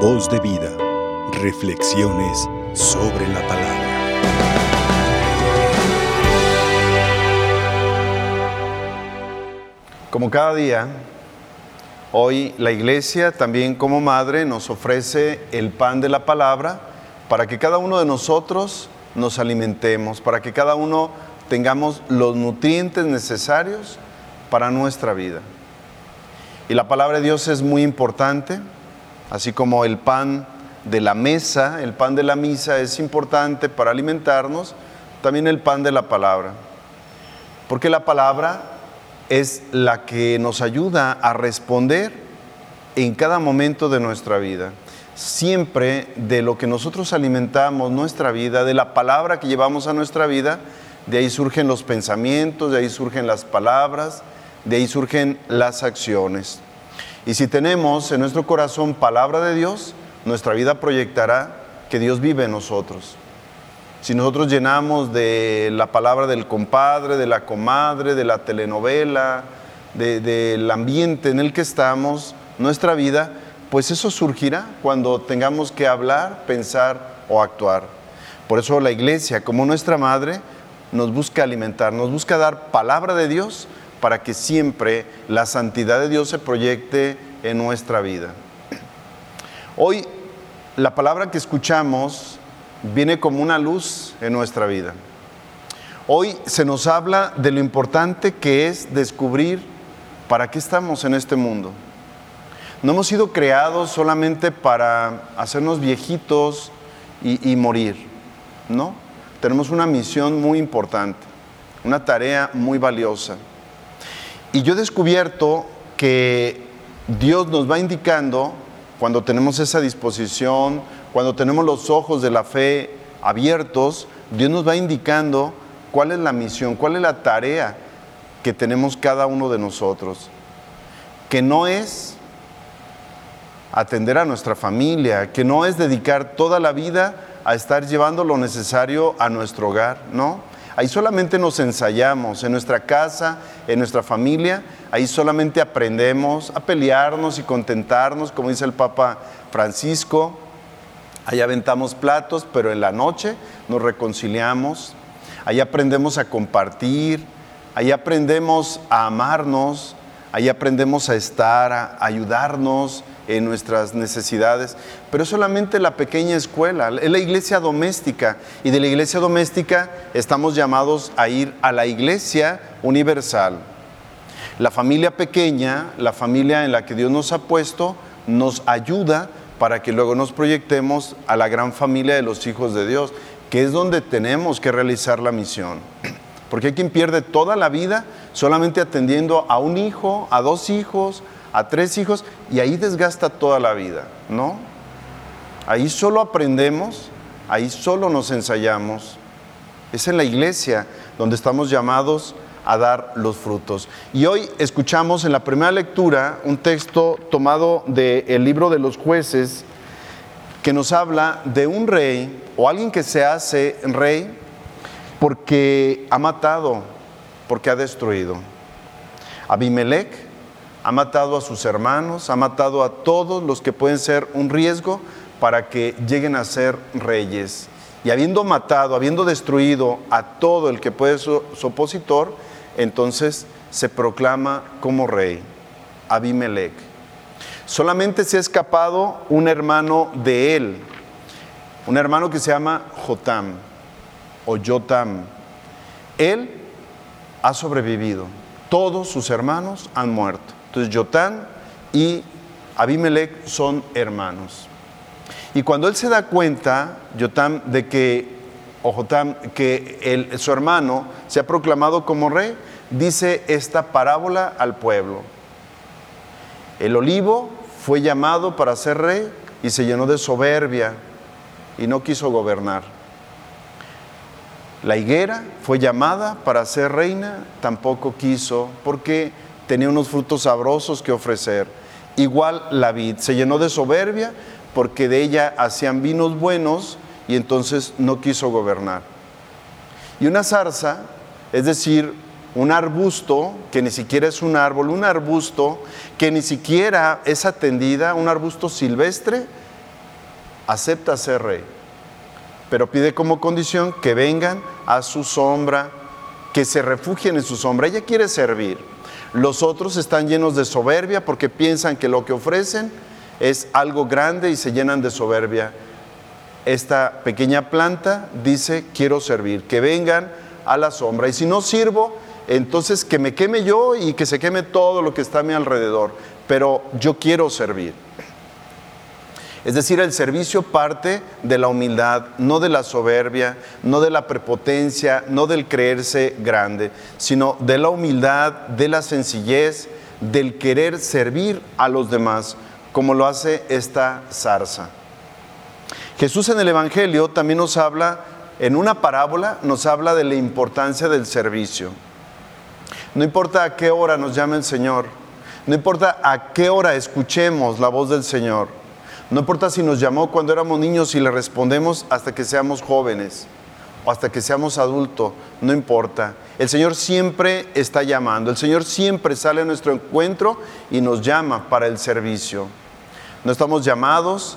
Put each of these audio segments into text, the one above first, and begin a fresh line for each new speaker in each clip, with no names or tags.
Voz de vida. Reflexiones sobre la palabra.
Como cada día, hoy la iglesia también como madre nos ofrece el pan de la palabra para que cada uno de nosotros nos alimentemos, para que cada uno tengamos los nutrientes necesarios para nuestra vida. Y la palabra de Dios es muy importante, así como el pan de la mesa, el pan de la misa es importante para alimentarnos, también el pan de la palabra. Porque la palabra es la que nos ayuda a responder en cada momento de nuestra vida. Siempre de lo que nosotros alimentamos nuestra vida, de la palabra que llevamos a nuestra vida, de ahí surgen los pensamientos, de ahí surgen las palabras, de ahí surgen las acciones. Y si tenemos en nuestro corazón palabra de Dios, nuestra vida proyectará que Dios vive en nosotros. Si nosotros llenamos de la palabra del compadre, de la comadre, de la telenovela, del ambiente en el que estamos, nuestra vida, pues eso surgirá cuando tengamos que hablar, pensar o actuar. Por eso la iglesia, como nuestra madre, nos busca alimentar, nos busca dar palabra de Dios para que siempre la santidad de Dios se proyecte en nuestra vida. Hoy la palabra que escuchamos viene como una luz en nuestra vida. Hoy se nos habla de lo importante que es descubrir para qué estamos en este mundo. No hemos sido creados solamente para hacernos viejitos y, morir, ¿no? Tenemos una misión muy importante, una tarea muy valiosa. Y yo he descubierto que Dios nos va indicando cuando tenemos esa disposición, cuando tenemos los ojos de la fe abiertos, Dios nos va indicando cuál es la misión, cuál es la tarea que tenemos cada uno de nosotros. Que no es atender a nuestra familia, que no es dedicar toda la vida a estar llevando lo necesario a nuestro hogar, ¿no? Ahí solamente nos ensayamos, en nuestra casa, en nuestra familia, ahí solamente aprendemos a pelearnos y contentarnos, como dice el Papa Francisco. Ahí aventamos platos, pero en la noche nos reconciliamos. Ahí aprendemos a compartir, ahí aprendemos a amarnos, ahí aprendemos a estar, a ayudarnos, en nuestras necesidades, pero solamente la pequeña escuela, es la iglesia doméstica y de la iglesia doméstica estamos llamados a ir a la iglesia universal. La familia pequeña, la familia en la que Dios nos ha puesto, nos ayuda para que luego nos proyectemos a la gran familia de los hijos de Dios, que es donde tenemos que realizar la misión. Porque hay quien pierde toda la vida solamente atendiendo a un hijo, a dos hijos, a tres hijos y ahí desgasta toda la vida, ¿no? Ahí solo aprendemos, ahí solo nos ensayamos. Es en la iglesia donde estamos llamados a dar los frutos. Y hoy escuchamos en la primera lectura un texto tomado del libro de los jueces que nos habla de un rey o alguien que se hace rey porque ha matado, porque ha destruido. Abimelech ha matado a sus hermanos, ha matado a todos los que pueden ser un riesgo para que lleguen a ser reyes. Y habiendo matado, habiendo destruido a todo el que puede ser su, opositor, entonces se proclama como rey, Abimelech. Solamente se ha escapado un hermano de él, un hermano que se llama Jotam o Jotam. Él ha sobrevivido, todos sus hermanos han muerto. Entonces Jotán y Abimelech son hermanos. Y cuando él se da cuenta, Jotam, de que, o que su hermano se ha proclamado como rey, dice esta parábola al pueblo. El olivo fue llamado para ser rey y se llenó de soberbia y no quiso gobernar. La higuera fue llamada para ser reina, tampoco quiso, porque tenía unos frutos sabrosos que ofrecer. Igual la vid se llenó de soberbia porque de ella hacían vinos buenos y entonces no quiso gobernar. Y una zarza, es decir, un arbusto que ni siquiera es un árbol, un arbusto que ni siquiera es atendida, un arbusto silvestre, acepta ser rey, pero pide como condición que vengan a su sombra, que se refugien en su sombra. Ella quiere servir. Los otros están llenos de soberbia porque piensan que lo que ofrecen es algo grande y se llenan de soberbia. Esta pequeña planta dice, quiero servir, que vengan a la sombra. Y si no sirvo, entonces que me queme yo y que se queme todo lo que está a mi alrededor. Pero yo quiero servir. Es decir, el servicio parte de la humildad, no de la soberbia, no de la prepotencia, no del creerse grande, sino de la humildad, de la sencillez, del querer servir a los demás, como lo hace esta zarza. Jesús en el Evangelio también nos habla, en una parábola, nos habla de la importancia del servicio. No importa a qué hora nos llame el Señor, no importa a qué hora escuchemos la voz del Señor, no importa si nos llamó cuando éramos niños y le respondemos hasta que seamos jóvenes o hasta que seamos adultos, no importa. El Señor siempre está llamando, el Señor siempre sale a nuestro encuentro y nos llama para el servicio. No estamos llamados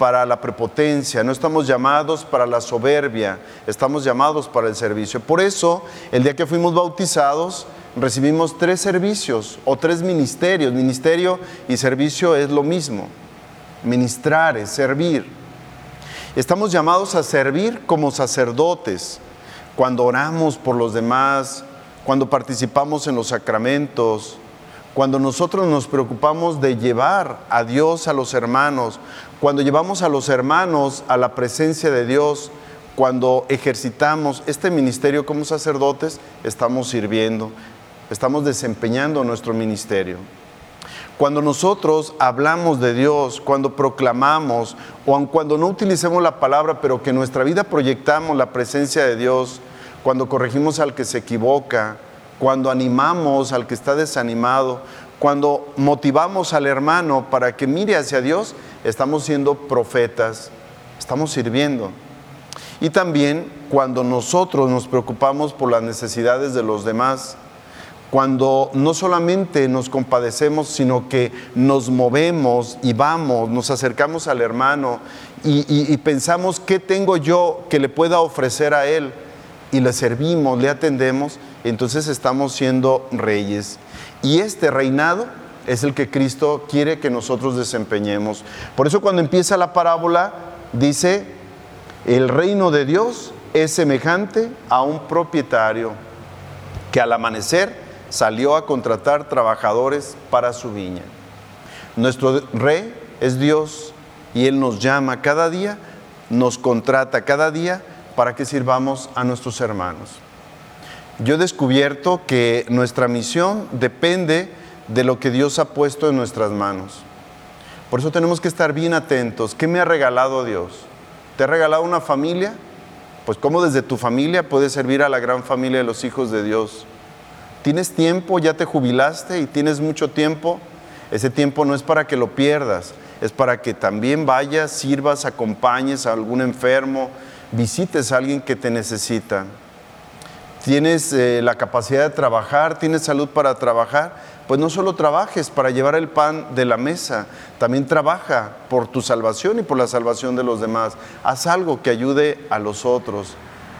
para la prepotencia, no estamos llamados para la soberbia, estamos llamados para el servicio. Por eso, el día que fuimos bautizados, recibimos tres servicios o tres ministerios. Ministerio y servicio es lo mismo ministrar, es servir. Estamos llamados a servir como sacerdotes, cuando oramos por los demás, cuando participamos en los sacramentos, cuando nosotros nos preocupamos de llevar a Dios a los hermanos, cuando llevamos a los hermanos a la presencia de Dios, cuando ejercitamos este ministerio como sacerdotes, estamos sirviendo, estamos desempeñando nuestro ministerio. Cuando nosotros hablamos de Dios, cuando proclamamos, o aun cuando no utilicemos la palabra, pero que en nuestra vida proyectamos la presencia de Dios, cuando corregimos al que se equivoca, cuando animamos al que está desanimado, cuando motivamos al hermano para que mire hacia Dios, estamos siendo profetas, estamos sirviendo. Y también cuando nosotros nos preocupamos por las necesidades de los demás, cuando no solamente nos compadecemos, sino que nos movemos y vamos, nos acercamos al hermano y, pensamos qué tengo yo que le pueda ofrecer a él y le servimos, le atendemos, entonces estamos siendo reyes. Y este reinado es el que Cristo quiere que nosotros desempeñemos. Por eso cuando empieza la parábola dice, el reino de Dios es semejante a un propietario que al amanecer salió a contratar trabajadores para su viña. Nuestro rey es Dios y Él nos llama cada día, nos contrata cada día para que sirvamos a nuestros hermanos. Yo he descubierto que nuestra misión depende de lo que Dios ha puesto en nuestras manos. Por eso tenemos que estar bien atentos. ¿Qué me ha regalado Dios? ¿Te ha regalado una familia? Pues cómo desde tu familia puedes servir a la gran familia de los hijos de Dios. ¿Tienes tiempo? ¿Ya te jubilaste y tienes mucho tiempo? Ese tiempo no es para que lo pierdas, es para que también vayas, sirvas, acompañes a algún enfermo, visites a alguien que te necesita. ¿Tienes eh, la capacidad de trabajar? ¿Tienes salud para trabajar? Pues no solo trabajes para llevar el pan de la mesa, también trabaja por tu salvación y por la salvación de los demás. Haz algo que ayude a los otros.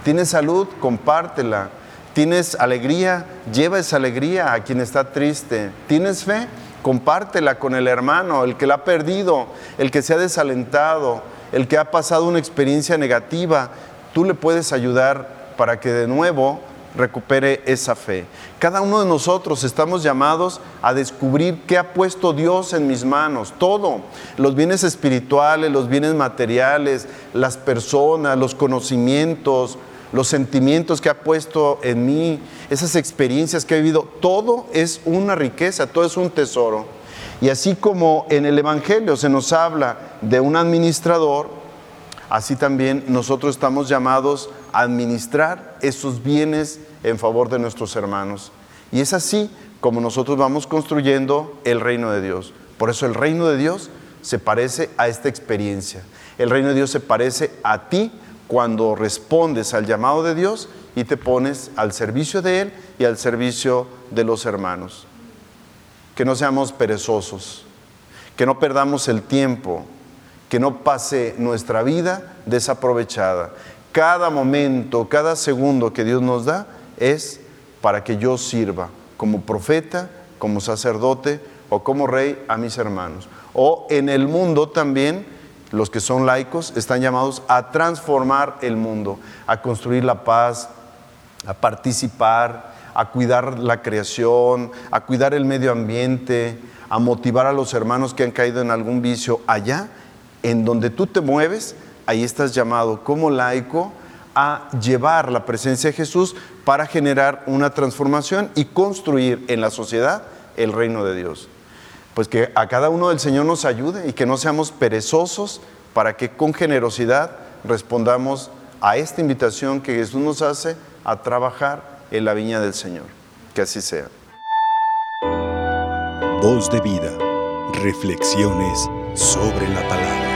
¿Tienes salud? Compártela. ¿Tienes alegría? Lleva esa alegría a quien está triste. ¿Tienes fe? Compártela con el hermano, el que la ha perdido, el que se ha desalentado, el que ha pasado una experiencia negativa. Tú le puedes ayudar para que de nuevo recupere esa fe. Cada uno de nosotros estamos llamados a descubrir qué ha puesto Dios en mis manos, todo, los bienes espirituales, los bienes materiales, las personas, los conocimientos, los sentimientos que ha puesto en mí, esas experiencias que he vivido, todo es una riqueza, todo es un tesoro. Y así como en el Evangelio se nos habla de un administrador, así también nosotros estamos llamados a administrar esos bienes en favor de nuestros hermanos. Y es así como nosotros vamos construyendo el reino de Dios. Por eso el reino de Dios se parece a esta experiencia. El reino de Dios se parece a ti cuando respondes al llamado de Dios y te pones al servicio de Él y al servicio de los hermanos. Que no seamos perezosos, que no perdamos el tiempo, que no pase nuestra vida desaprovechada. Cada momento, cada segundo que Dios nos da es para que yo sirva como profeta, como sacerdote o como rey a mis hermanos. O en el mundo también, los que son laicos están llamados a transformar el mundo, a construir la paz, a participar, a cuidar la creación, a cuidar el medio ambiente, a motivar a los hermanos que han caído en algún vicio allá, en donde tú te mueves, ahí estás llamado como laico a llevar la presencia de Jesús para generar una transformación y construir en la sociedad el reino de Dios. Pues que a cada uno del Señor nos ayude y que no seamos perezosos para que con generosidad respondamos a esta invitación que Jesús nos hace a trabajar en la viña del Señor. Que así sea.
Voz de vida. Reflexiones sobre la palabra.